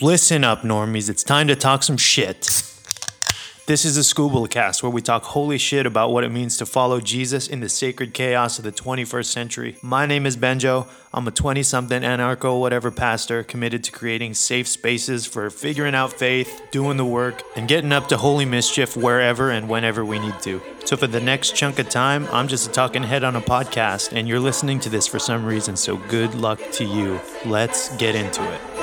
Listen up, normies. It's time to talk some shit. This is the Skubala Cast, where we talk holy shit about what it means to follow Jesus in the sacred chaos of the 21st century. My name is Benjo. I'm a 20 something anarcho whatever pastor committed to creating safe spaces for figuring out faith, doing the work, and getting up to holy mischief wherever and whenever we need to. So, for the next chunk of time, I'm just a talking head on a podcast, and you're listening to this for some reason, so good luck to you. Let's get into it.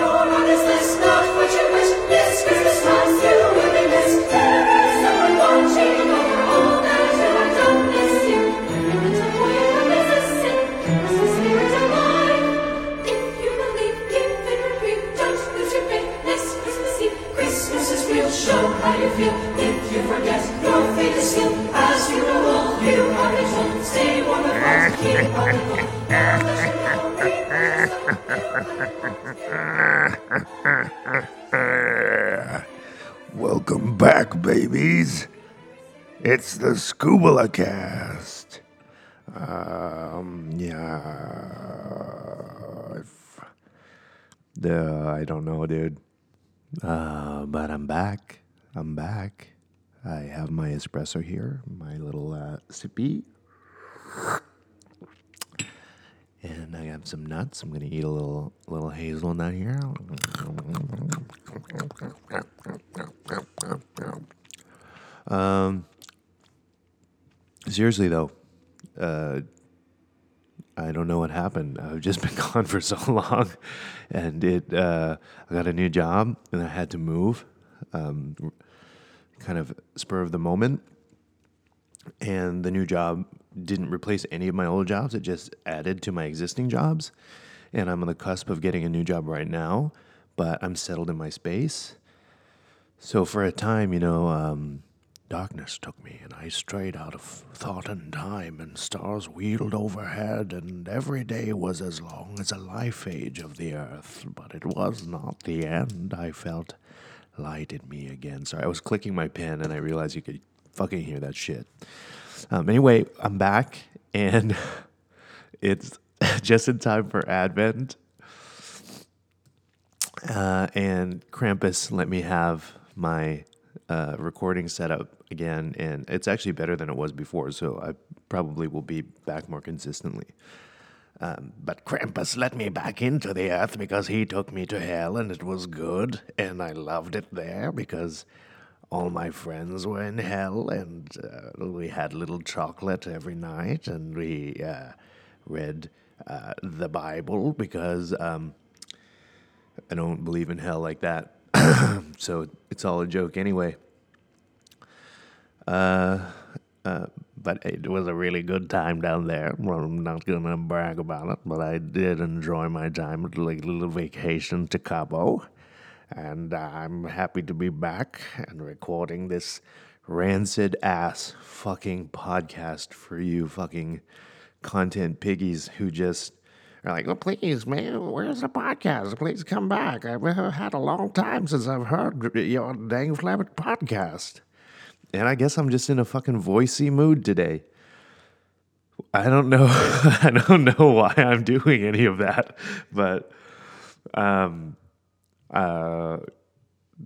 Cast. Um, yeah. The I don't know, dude. Uh, but I'm back. I'm back. I have my espresso here, my little uh, sippy. And I have some nuts. I'm gonna eat a little little hazelnut here. Um, seriously though, uh, I don't know what happened. I've just been gone for so long, and it. Uh, I got a new job, and I had to move, um, kind of spur of the moment. And the new job didn't replace any of my old jobs; it just added to my existing jobs. And I'm on the cusp of getting a new job right now, but I'm settled in my space. So for a time, you know, um, darkness took me, and I strayed out of thought and time, and stars wheeled overhead, and every day was as long as a life age of the earth. But it was not the end. I felt light in me again. Sorry, I was clicking my pen, and I realized you could fucking hear that shit. Um, anyway, I'm back, and it's just in time for Advent. Uh, and Krampus let me have my uh, recording set up again, and it's actually better than it was before. So I probably will be back more consistently. Um, but Krampus let me back into the earth because he took me to hell, and it was good, and I loved it there because all my friends were in hell, and uh, we had little chocolate every night, and we uh, read uh, the Bible because. Um, I don't believe in hell like that. so it's all a joke anyway. Uh, uh, but it was a really good time down there. Well, I'm not gonna brag about it, but I did enjoy my time like little vacation to Cabo, and I'm happy to be back and recording this rancid ass fucking podcast for you fucking content piggies who just are like, well, please, man, where's the podcast? Please come back. I've had a long time since I've heard your dang flabbit podcast. And I guess I'm just in a fucking voicey mood today. I don't know. I don't know why I'm doing any of that, but um, uh,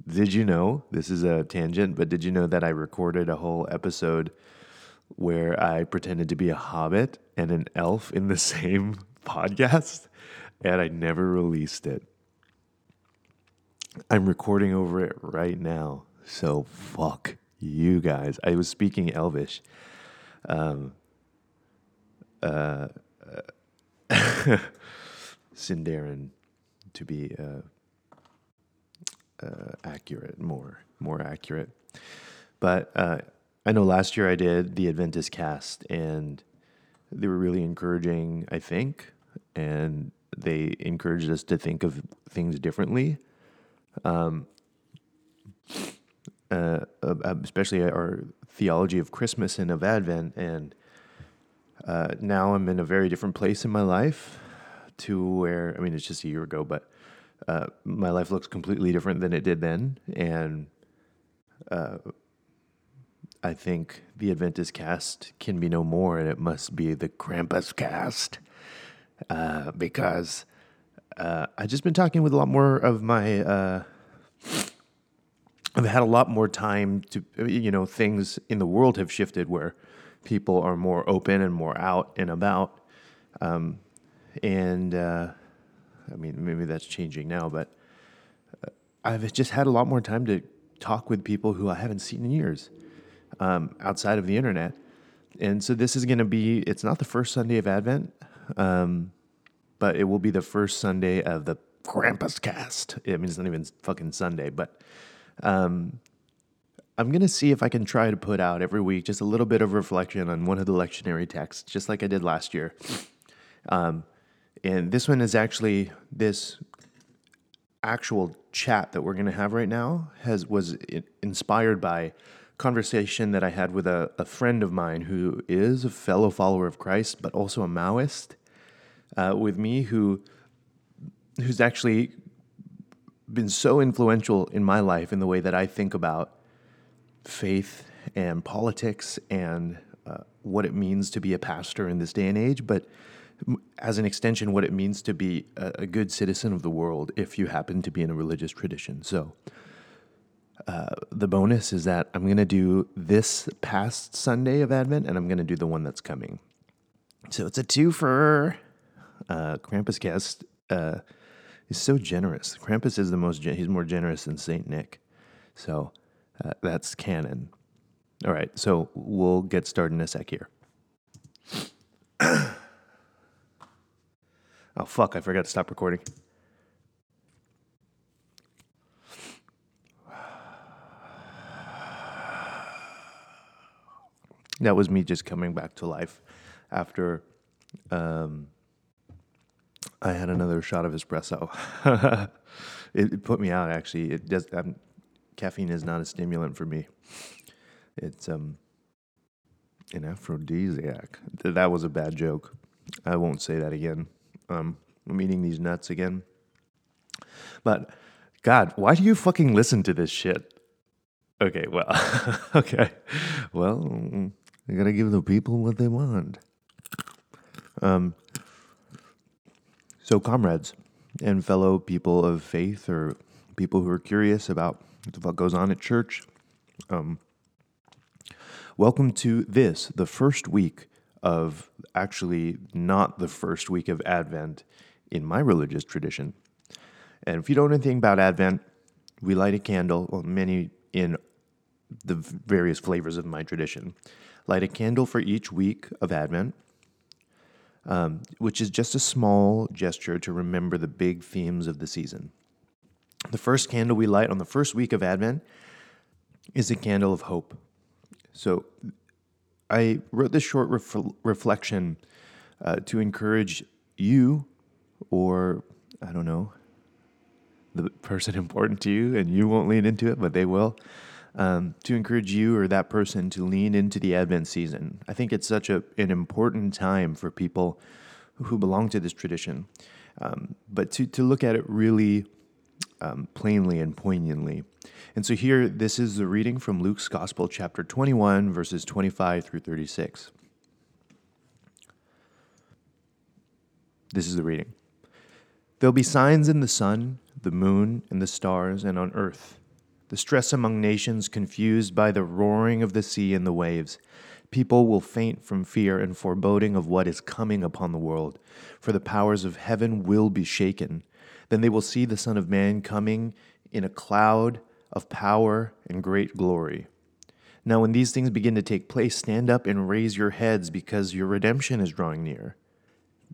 did you know? This is a tangent, but did you know that I recorded a whole episode where I pretended to be a hobbit and an elf in the same podcast, and I never released it. I'm recording over it right now, so fuck you guys. I was speaking Elvish. Um, uh, uh, Sindarin, to be uh, uh, accurate, more more accurate. But uh, I know last year I did the Adventist cast, and they were really encouraging. I think, and they encouraged us to think of things differently. Um, uh, uh, especially our theology of Christmas and of Advent, and uh, now I'm in a very different place in my life to where I mean it's just a year ago, but uh, my life looks completely different than it did then, and uh, I think the Adventist cast can be no more, and it must be the Krampus cast. Uh, because uh, I've just been talking with a lot more of my. Uh, I've had a lot more time to, you know, things in the world have shifted where people are more open and more out and about. Um, and uh, I mean, maybe that's changing now, but uh, I've just had a lot more time to talk with people who I haven't seen in years um, outside of the internet. And so this is going to be, it's not the first Sunday of Advent, um, but it will be the first Sunday of the Krampus cast. I mean, it's not even fucking Sunday, but um, I'm going to see if I can try to put out every week just a little bit of reflection on one of the lectionary texts, just like I did last year. Um, and this one is actually this actual chat that we're going to have right now has was inspired by conversation that I had with a, a friend of mine who is a fellow follower of Christ, but also a Maoist, uh, with me who who's actually been so influential in my life in the way that I think about faith and politics and uh, what it means to be a pastor in this day and age, but as an extension, what it means to be a, a good citizen of the world if you happen to be in a religious tradition. So, uh, the bonus is that I'm going to do this past Sunday of Advent and I'm going to do the one that's coming. So, it's a two for uh, Krampus guest. Uh, he's so generous. Krampus is the most, gen- he's more generous than St. Nick. So, uh, that's canon. All right, so we'll get started in a sec here. oh, fuck, I forgot to stop recording. That was me just coming back to life after um, I had another shot of espresso. it, it put me out, actually. It does. Um, caffeine is not a stimulant for me. It's um an aphrodisiac. Th- That was a bad joke. I won't say that again. Um, I'm eating these nuts again. But God, why do you fucking listen to this shit? Okay, well, okay, well, mm, I gotta give the people what they want. Um, so, comrades and fellow people of faith, or people who are curious about what goes on at church, um, welcome to this, the first week of actually not the first week of Advent in my religious tradition. And if you don't know anything about Advent, we light a candle, well, many in the various flavors of my tradition, light a candle for each week of Advent um, which is just a small gesture to remember the big themes of the season. The first candle we light on the first week of Advent is a candle of hope. So I wrote this short ref- reflection uh, to encourage you, or I don't know, the person important to you, and you won't lean into it, but they will, um, to encourage you or that person to lean into the Advent season. I think it's such a, an important time for people who belong to this tradition, um, but to, to look at it really um, plainly and poignantly. And so here, this is the reading from Luke's Gospel, chapter 21, verses 25 through 36. This is the reading. There'll be signs in the sun, the moon, and the stars, and on earth. The stress among nations confused by the roaring of the sea and the waves. People will faint from fear and foreboding of what is coming upon the world, for the powers of heaven will be shaken. Then they will see the Son of Man coming in a cloud of power and great glory. Now, when these things begin to take place, stand up and raise your heads, because your redemption is drawing near.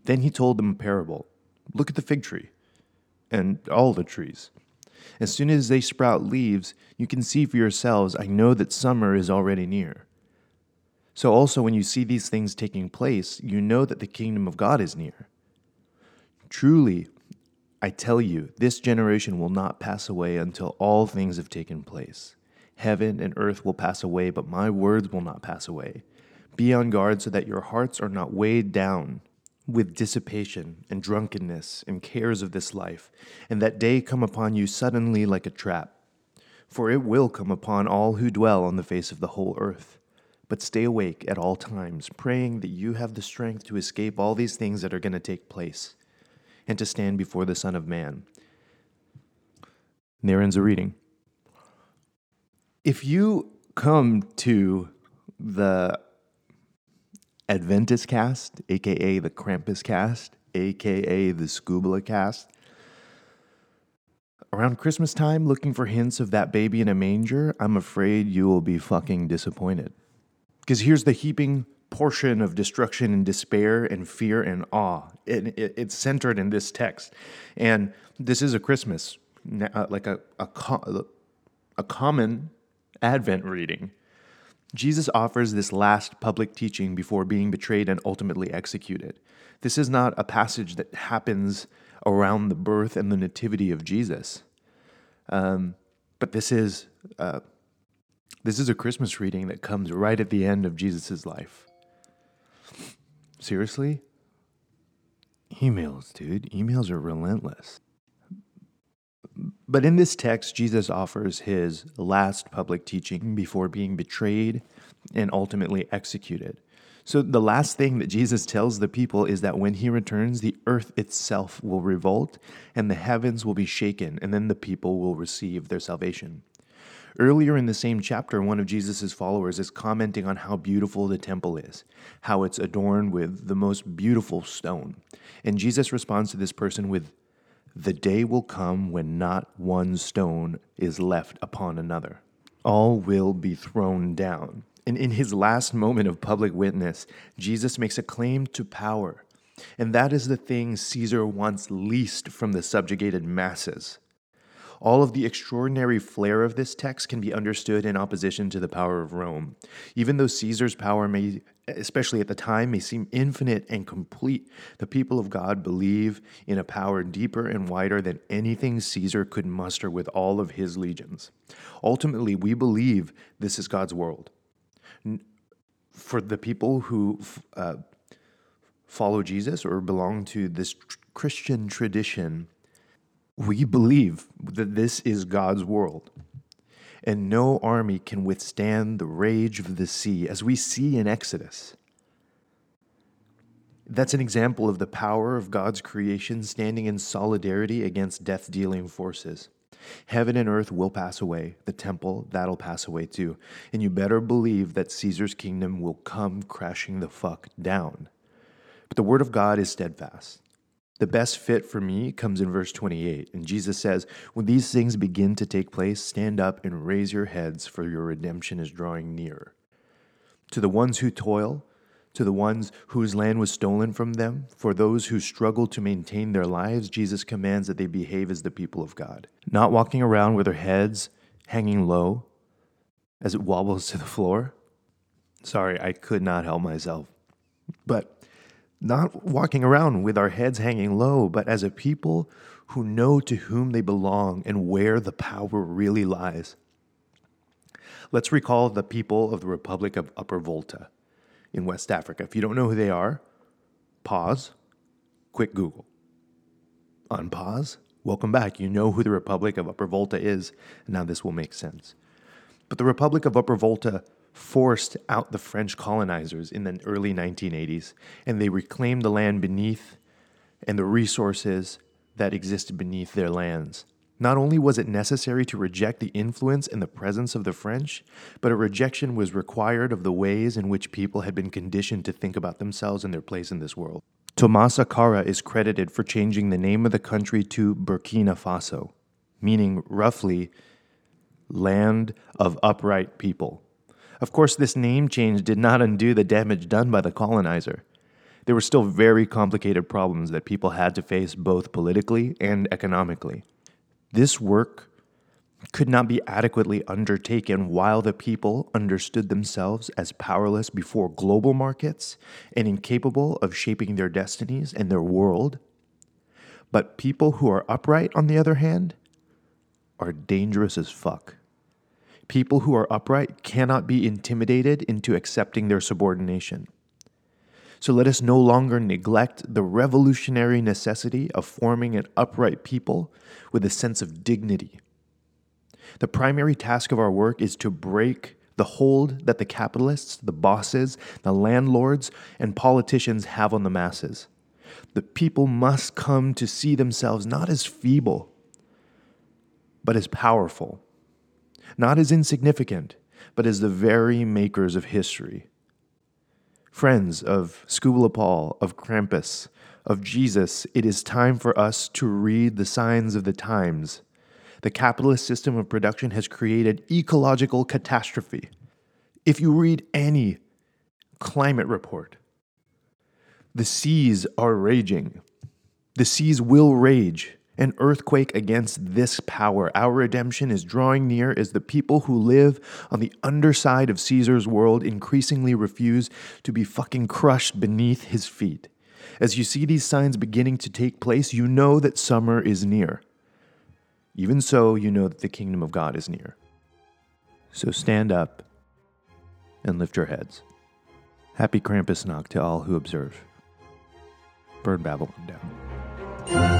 Then he told them a parable Look at the fig tree and all the trees. As soon as they sprout leaves, you can see for yourselves, I know that summer is already near. So also, when you see these things taking place, you know that the kingdom of God is near. Truly, I tell you, this generation will not pass away until all things have taken place. Heaven and earth will pass away, but my words will not pass away. Be on guard so that your hearts are not weighed down with dissipation and drunkenness and cares of this life, and that day come upon you suddenly like a trap. For it will come upon all who dwell on the face of the whole earth. but stay awake at all times, praying that you have the strength to escape all these things that are going to take place and to stand before the Son of Man. And there ends the reading. If you come to the Adventist cast, aka the Krampus cast, aka the Skubala cast, around Christmas time looking for hints of that baby in a manger, I'm afraid you will be fucking disappointed. Because here's the heaping portion of destruction and despair and fear and awe. It, it- it's centered in this text. And this is a Christmas, uh, like a, a, a common Advent reading. Jesus offers this last public teaching before being betrayed and ultimately executed. This is not a passage that happens around the birth and the nativity of Jesus, um, but this is uh, this is a Christmas reading that comes right at the end of Jesus' life. Seriously? Emails, dude. Emails are relentless. But in this text, Jesus offers his last public teaching before being betrayed and ultimately executed. So, the last thing that Jesus tells the people is that when he returns, the earth itself will revolt and the heavens will be shaken, and then the people will receive their salvation. Earlier in the same chapter, one of Jesus' followers is commenting on how beautiful the temple is, how it's adorned with the most beautiful stone. And Jesus responds to this person with, The day will come when not one stone is left upon another. All will be thrown down. And in his last moment of public witness, Jesus makes a claim to power. And that is the thing Caesar wants least from the subjugated masses. All of the extraordinary flair of this text can be understood in opposition to the power of Rome. Even though Caesar's power may, especially at the time, may seem infinite and complete, the people of God believe in a power deeper and wider than anything Caesar could muster with all of his legions. Ultimately, we believe this is God's world. For the people who uh, follow Jesus or belong to this tr- Christian tradition, we believe that this is God's world. And no army can withstand the rage of the sea, as we see in Exodus. That's an example of the power of God's creation standing in solidarity against death dealing forces. Heaven and earth will pass away. The temple, that'll pass away too. And you better believe that Caesar's kingdom will come crashing the fuck down. But the word of God is steadfast. The best fit for me comes in verse 28. And Jesus says, When these things begin to take place, stand up and raise your heads, for your redemption is drawing near. To the ones who toil, to the ones whose land was stolen from them, for those who struggle to maintain their lives, Jesus commands that they behave as the people of God, not walking around with their heads hanging low as it wobbles to the floor. Sorry, I could not help myself. But not walking around with our heads hanging low, but as a people who know to whom they belong and where the power really lies. Let's recall the people of the Republic of Upper Volta in West Africa. If you don't know who they are, pause, quick Google. Unpause, welcome back. You know who the Republic of Upper Volta is, and now this will make sense. But the Republic of Upper Volta forced out the French colonizers in the early 1980s, and they reclaimed the land beneath and the resources that existed beneath their lands. Not only was it necessary to reject the influence and the presence of the French, but a rejection was required of the ways in which people had been conditioned to think about themselves and their place in this world. Thomas Sankara is credited for changing the name of the country to Burkina Faso, meaning roughly land of upright people. Of course, this name change did not undo the damage done by the colonizer. There were still very complicated problems that people had to face both politically and economically. This work could not be adequately undertaken while the people understood themselves as powerless before global markets and incapable of shaping their destinies and their world. But people who are upright, on the other hand, are dangerous as fuck. People who are upright cannot be intimidated into accepting their subordination. So let us no longer neglect the revolutionary necessity of forming an upright people with a sense of dignity. The primary task of our work is to break the hold that the capitalists, the bosses, the landlords, and politicians have on the masses. The people must come to see themselves not as feeble, but as powerful, not as insignificant, but as the very makers of history. Friends of Skubala Paul, of Krampus, of Jesus, it is time for us to read the signs of the times. The capitalist system of production has created ecological catastrophe. If you read any climate report, the seas are raging. The seas will rage. An earthquake against this power. Our redemption is drawing near as the people who live on the underside of Caesar's world increasingly refuse to be fucking crushed beneath his feet. As you see these signs beginning to take place, you know that summer is near. Even so, you know that the kingdom of God is near. So stand up and lift your heads. Happy Krampusnacht to all who observe. Burn Babylon down.